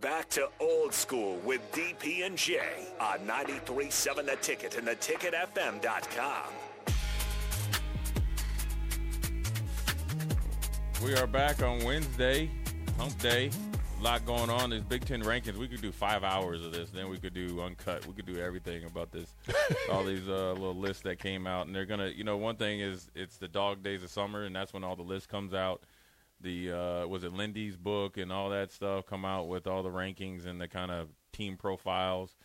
Back to old school with DP and J on 93.7 The Ticket and theticketfm.com. We are back on Wednesday, hump day. A lot going on. There's Big Ten rankings. We could do five hours of this. Then we could do uncut. We could do everything about this. all these uh, little lists that came out, and they're gonna. You know, one thing is it's the dog days of summer, and that's when all the list comes out. The uh, was it Lindy's book and all that stuff come out with all the rankings and the kind of team profiles,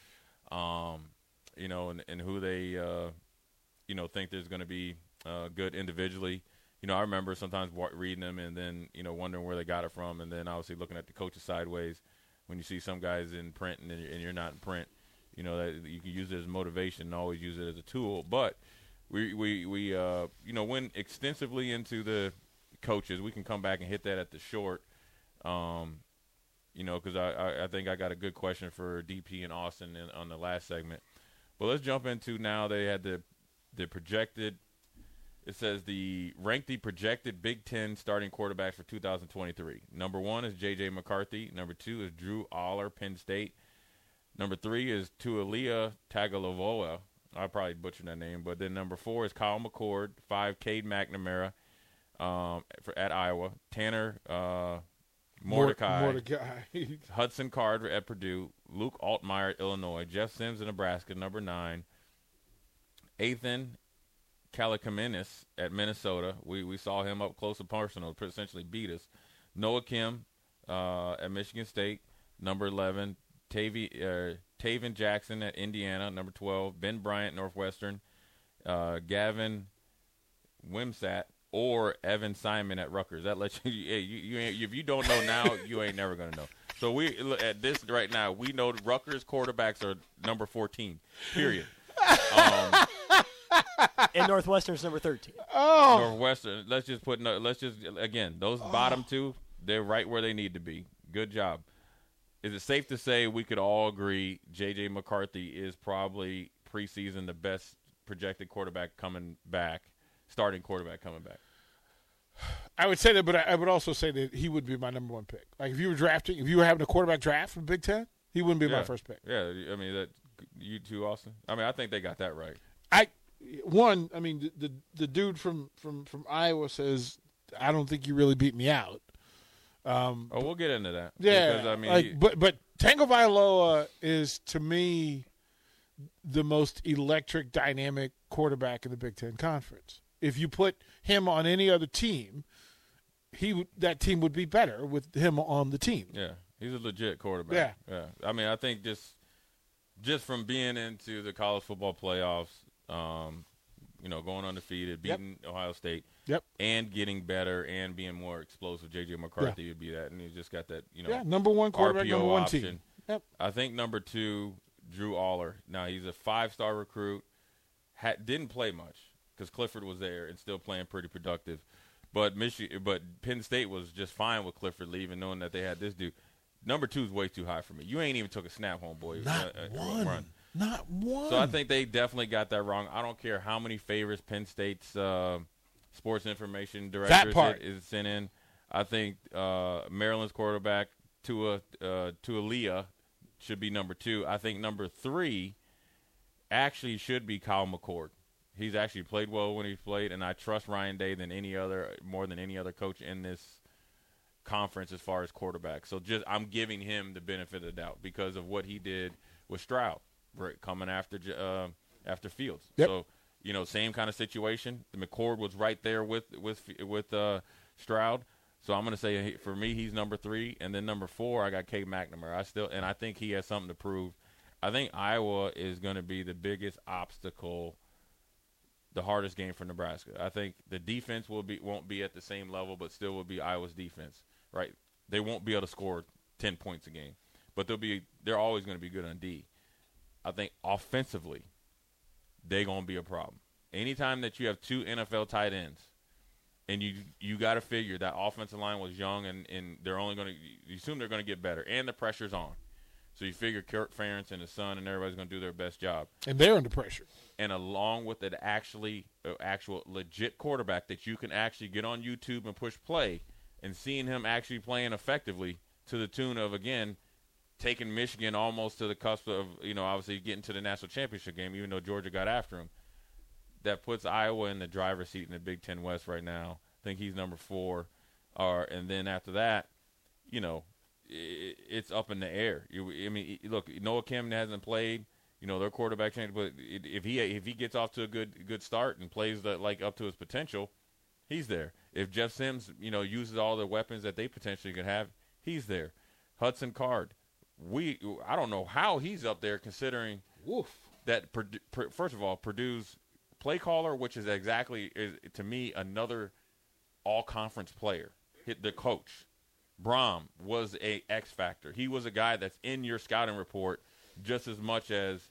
um, you know, and, and who they, uh, you know, think there's going to be uh, good individually you know, I remember sometimes reading them and then, you know, wondering where they got it from, and then obviously looking at the coaches sideways when you see some guys in print and, and you're not in print. You know, that you can use it as motivation and always use it as a tool. But we we we uh, you know went extensively into the coaches. We can come back and hit that at the short. Um, you know, because I, I, I think I got a good question for DP and Austin in, on the last segment. But let's jump into now. They had the the projected it says the rank the projected Big Ten starting quarterbacks for 2023. Number one is J.J. McCarthy. Number two is Drew Allar, Penn State. Number three is Taulia Tagovailoa. I probably butchered that name, but then number four is Kyle McCord. Five, Cade McNamara um, for, at Iowa. Tanner uh, Mordecai. Mordecai. Hudson Card at Purdue. Luke Altmyer at Illinois. Jeff Sims at Nebraska, number nine. Ethan Kaliakmanis at Minnesota. We we saw him up close and personal, essentially beat us. Noah Kim uh, at Michigan State, number 11. Tavy, uh, Tayven Jackson at Indiana, number 12. Ben Bryant, Northwestern. Uh, Gavin Wimsatt or Evan Simon at Rutgers. That lets you, hey, you, you if you don't know now, you ain't never gonna know. So we at this right now, we know Rutgers quarterbacks are number 14. Period. Um, and Northwestern's number 13. Oh, Northwestern. Let's just put. no- Let's just again those bottom two. They're right where they need to be. Good job. Is it safe to say we could all agree J.J. McCarthy is probably preseason the best projected quarterback coming back, starting quarterback coming back? I would say that, but I, I would also say that he would be my number one pick. Like if you were drafting, if you were having a quarterback draft from Big Ten, he wouldn't be Yeah. my first pick. Yeah, I mean that. You too, Austin. I mean, I think they got that right. I one, I mean, the, the the dude from from from Iowa says, I don't think you really beat me out. Um, Oh, we'll get into that. yeah, because, I mean, like, he- but but Tagovailoa is to me the most electric, dynamic quarterback in the Big Ten Conference. If you put him on any other team, he would that team would be better with him on the team. Yeah, he's a legit quarterback. Yeah, yeah. I mean, I think just just from being into the college football playoffs, um, you know, going undefeated, Yep. beating Ohio State, Yep. and getting better and being more explosive. JJ McCarthy would be that, and he just got that, you know, Yeah, number one quarterback, RPO number one option. team. Yep. I think number two, Drew Allar. Now he's a five-star recruit. Ha- didn't play much because Clifford was there and still playing pretty productive. But Michigan, but Penn State was just fine with Clifford leaving, knowing that they had this dude. Number two is way too high for me. You ain't even took a snap, homeboy. Not Uh, uh, one. run. Not one. So I think they definitely got that wrong. I don't care how many favors Penn State's uh, sports information director part. is sent in. I think uh, Maryland's quarterback Tua uh, Tua Leah should be number two. I think number three actually should be Kyle McCord. He's actually played well when he's played, and I trust Ryan Day than any other more than any other coach in this conference as far as quarterback. So just I'm giving him the benefit of the doubt because of what he did with Stroud coming after uh, after Fields. Yep. So you know, same kind of situation. The McCord was right there with with with uh, Stroud. So I'm going to say for me, he's number three, and then number four, I got Cade McNamara. I still, and I think he has something to prove. I think Iowa is going to be the biggest obstacle, the hardest game for Nebraska. I think the defense will be won't be at the same level, but still will be Iowa's defense. Right? They won't be able to score ten points a game. but they'll be they're always going to be good on D. I think offensively, they're going to be a problem. Anytime that you have two NFL tight ends, and you you got to figure that offensive line was young and, and they're only going to you assume they're going to get better and the pressure's on. So you figure Kirk Ferentz and his son and everybody's going to do their best job. And they're under pressure. And along with an actually uh, actual legit quarterback that you can actually get on YouTube and push play and seeing him actually playing effectively to the tune of again taking Michigan almost to the cusp of you know obviously getting to the national championship game even though Georgia got after him that puts Iowa in the driver's seat in the Big Ten West right now. I think he's number four, or and then after that, you know, it, it's up in the air. You, I mean, look, Noah Kim hasn't played. You know, their quarterback changed, but if he if he gets off to a good good start and plays the, like up to his potential, he's there. If Jeff Sims, you know, uses all the weapons that they potentially could have, he's there. Hudson Card, we I don't know how he's up there considering Woof. that first of all Purdue's play caller, which is exactly is, to me another all conference player. Hit the coach. Brohm was a X factor. He was a guy that's in your scouting report just as much as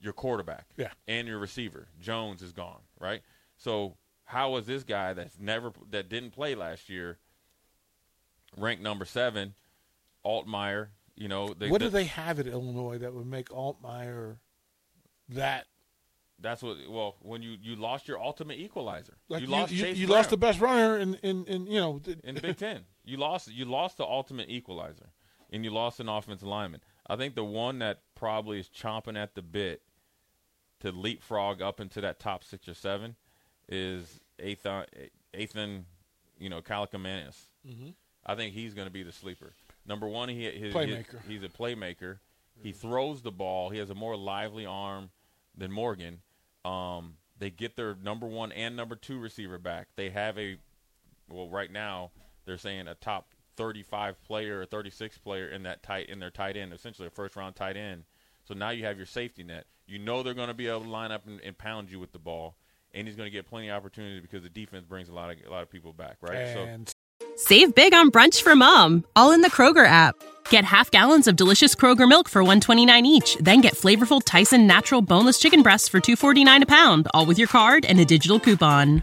your quarterback yeah. and your receiver. Jones is gone, right? So how was this guy that's never that didn't play last year ranked number seven, Altmyer? You know, they, what do they have at Illinois that would make Altmyer that that's what. Well, when you you lost your ultimate equalizer, like you, you, lost you, you lost the best runner in in, in you know in the Big Ten. You lost you lost the ultimate equalizer, and you lost an offensive lineman. I think the one that probably is chomping at the bit to leapfrog up into that top six or seven is Ethan, Ethan you know, Kaliakmanis. Mm-hmm. I think he's going to be the sleeper. Number one, he his, playmaker. His, he's a playmaker. He throws the ball. He has a more lively arm than Morgan. Um, they get their number one and number two receiver back. They have a, well, right now they're saying a top 35 player or 36 player in that tight in their tight end, essentially a first round tight end. So now you have your safety net. You know they're going to be able to line up and, and pound you with the ball, and he's going to get plenty of opportunity because the defense brings a lot of a lot of people back, right? And so Save big on brunch for mom, all in the Kroger app. Get half gallons of delicious Kroger milk for 129 each, then get flavorful Tyson natural boneless chicken breasts for 249 a pound, all with your card and a digital coupon.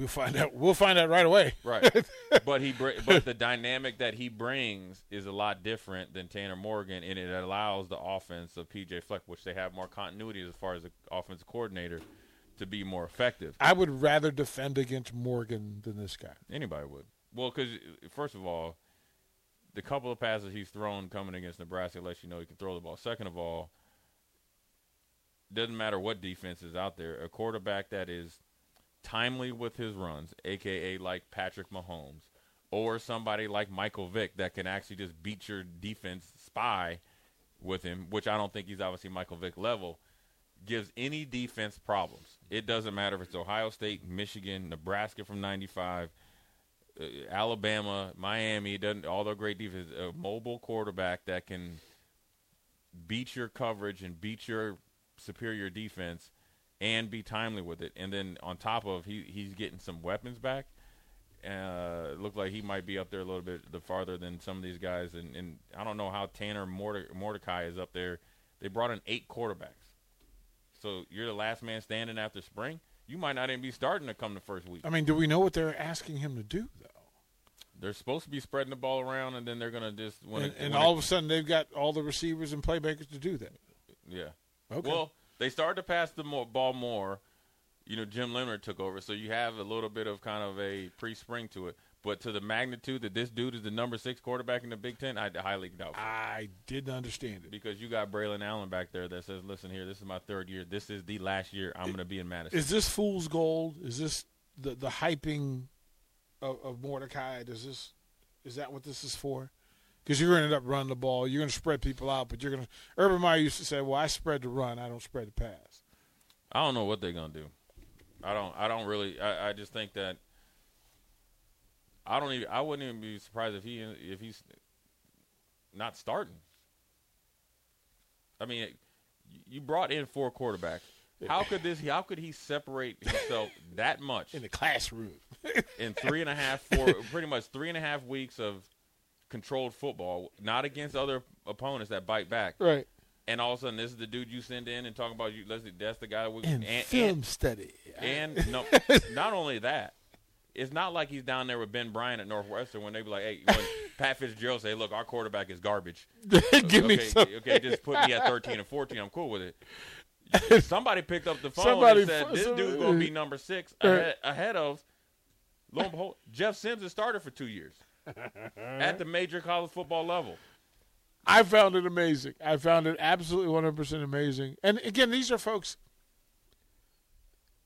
We'll find out. We'll find out right away. Right. but he, but the dynamic that he brings is a lot different than Tanner Morgan, and it allows the offense of PJ Fleck, which they have more continuity as far as the offensive coordinator, to be more effective. I would rather defend against Morgan than this guy. Anybody would. Well, because first of all, the couple of passes he's thrown coming against Nebraska lets you know he can throw the ball. Second of all, doesn't matter what defense is out there, a quarterback that is timely with his runs, aka like Patrick Mahomes, or somebody like Michael Vick that can actually just beat your defense spy with him, which I don't think he's obviously Michael Vick level, gives any defense problems. It doesn't matter if it's Ohio State, Michigan, Nebraska from 95, uh, Alabama, Miami, doesn't all the great defense, a mobile quarterback that can beat your coverage and beat your superior defense and be timely with it. And then on top of he he's getting some weapons back. Uh, look like he might be up there a little bit the farther than some of these guys. And, and I don't know how Tanner Morde- Mordecai is up there. They brought in eight quarterbacks. So you're the last man standing after spring. You might not even be starting to come the first week. I mean, do we know what they're asking him to do though? They're supposed to be spreading the ball around, and then they're going to just when and, it, and all it, of a sudden they've got all the receivers and playmakers to do that. Yeah. Okay. Well, they started to pass the more, ball more. You know, Jim Leonhard took over, so you have a little bit of kind of a pre-spring to it. But to the magnitude that this dude is the number six quarterback in the Big Ten, I highly doubt. I didn't understand it because you got Braelon Allen back there that says, "Listen here, this is my third year. This is the last year I'm going to be in Madison." Is this fool's gold? Is this the the hyping of, of Mordecai? Does this is that what this is for? Because you're going to end up running the ball. You're going to spread people out, but you're going to. Urban Meyer used to say, "Well, I spread the run, I don't spread the pass." I don't know what they're going to do. I don't. I don't really. I, I just think that I don't even. I wouldn't even be surprised if he if he's not starting. I mean, you brought in four quarterbacks. How could this? How could he separate himself that much in the classroom. in three and a half, four, pretty much three and a half weeks of controlled football, not against other opponents that bite back, right. and all of a sudden this is the dude you send in and talk about you. Let's that's the guy we And, and, film and, study. and no, not only that, it's not like he's down there with Ben Bryant at Northwestern when they be like, hey, when Pat Fitzgerald say, look, our quarterback is garbage. Give me okay, some. okay, just put me at 13 and 14. I'm cool with it. Somebody picked up the phone Somebody and said, this some- dude's going to be number six ahead, ahead of, lo and behold, Jeff Sims has started for two years at the major college football level. I found it amazing. I found it absolutely 100% amazing. And again, these are folks.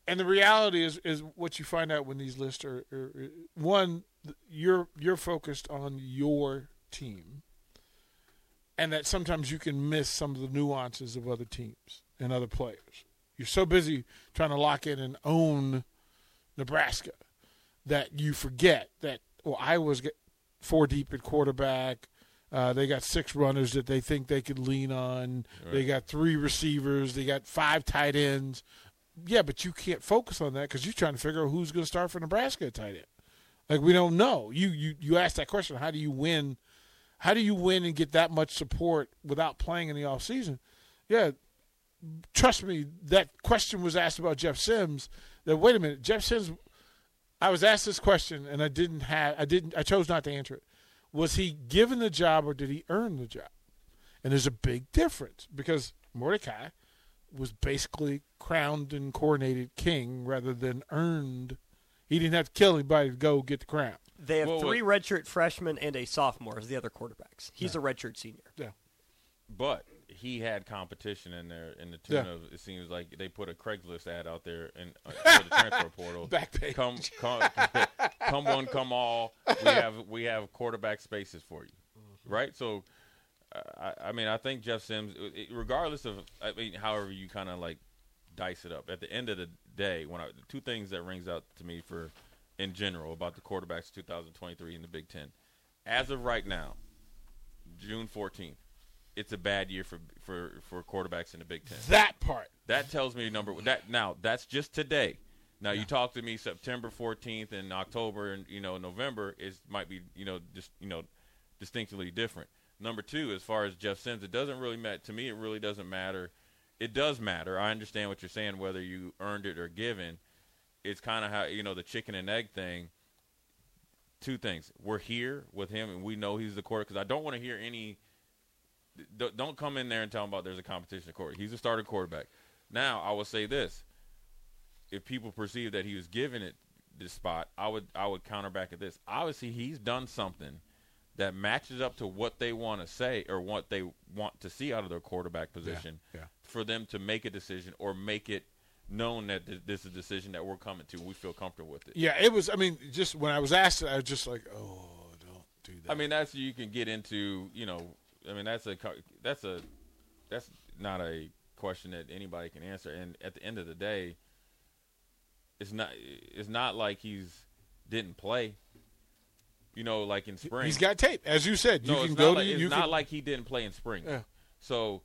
And the reality is, is what you find out when these lists are, are one, you're you're focused on your team, and that sometimes you can miss some of the nuances of other teams and other players. You're so busy trying to lock in and own Nebraska that you forget that well, Iowa's get four deep at quarterback. Uh, they got six runners that they think they could lean on. They got three receivers. They got five tight ends. Yeah, but you can't focus on that because you're trying to figure out who's going to start for Nebraska at tight end. Like we don't know. You you you asked that question. How do you win? How do you win and get that much support without playing in the off season? Yeah, trust me. That question was asked about Jeff Sims. That wait a minute, Jeff Sims. I was asked this question and I didn't have. I didn't. I chose not to answer it. Was he given the job or did he earn the job? And there's a big difference because Mordecai was basically crowned and coronated king rather than earned. He didn't have to kill anybody to go get the crown. They have Well, three redshirt freshmen and a sophomore as the other quarterbacks. He's a redshirt senior. Yeah. But he had competition in there in the tune Yeah. of it seems like they put a Craigslist ad out there and uh, for the transfer portal. Back page. Come come come one, come all. We have we have quarterback spaces for you, Mm-hmm. right? So, uh, I, I mean, I think Jeff Sims, it- regardless of I mean, however you kind of like dice it up. At the end of the day, when I, two things that rings out to me for in general about the quarterbacks 2023 in the Big Ten, as of right now, June 14th, it's a bad year for for for quarterbacks in the Big Ten. That part. That tells me number that now that's just today. Now you talk to me September 14th and October and you know November is might be you know just you know distinctly different. Number two, as far as Jeff Sims, it doesn't really matter to me. It really doesn't matter. It does matter. I understand what you're saying, whether you earned it or given. It's kind of how you know the chicken and egg thing. Two things: we're here with him, and we know he's the quarterback. Because I don't want to hear any don't- don't come in there and tell him about there's a competition at quarterback. He's a starting quarterback. Now, I will say this: if people perceive that he was given it this spot, I would I would counter back at this. Obviously, he's done something that matches up to what they want to say or what they want to see out of their quarterback position yeah. for them to make a decision or make it known that th- this is a decision that we're coming to. We feel comfortable with it. Yeah, it was. I mean, just when I was asked, I was just like, "Oh, don't do that." I mean, that's you can get into. You know, I mean, that's a that's a that's not a question that anybody can answer. And at the end of the day, it's not it's not like he's didn't play. You know, like in spring. he's got tape, as you said. You no, can it's go not to like, it's you not can- like he didn't play in spring. Yeah. So,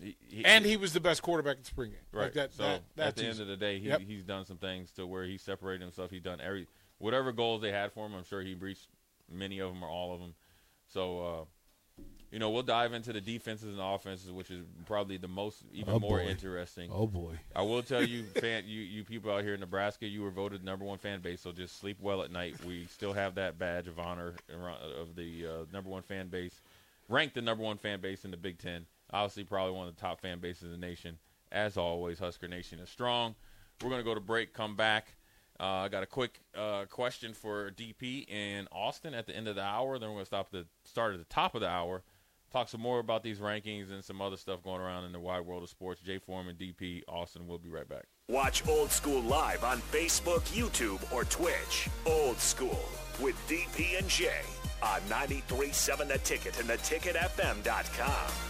he, he- and he was the best quarterback in spring game. Right. Like that, so that, at the end of the day, he, Yep. he's done some things to where he separated himself. He's done every whatever goals they had for him. I'm sure he reached many of them or all of them. So, uh, you know, we'll dive into the defenses and offenses, which is probably the most even Oh, more interesting. oh boy, I will tell you, fan, you you people out here in Nebraska, you were voted number one fan base. So just sleep well at night. We still have that badge of honor of the uh, number one fan base, ranked the number one fan base in the Big Ten. Obviously, probably one of the top fan bases in the nation. As always, Husker Nation is strong. We're gonna go to break. Come back. Uh, I got a quick uh, question for DP in Austin at the end of the hour. Then we're gonna stop at the start at the top of the hour talk some more about these rankings and some other stuff going around in the wide world of sports. Jay Foreman, DP, Austin. We'll be right back. Watch Old School live on Facebook, YouTube, or Twitch. Old School with DP and J on 93.7 The Ticket and theticketfm.com.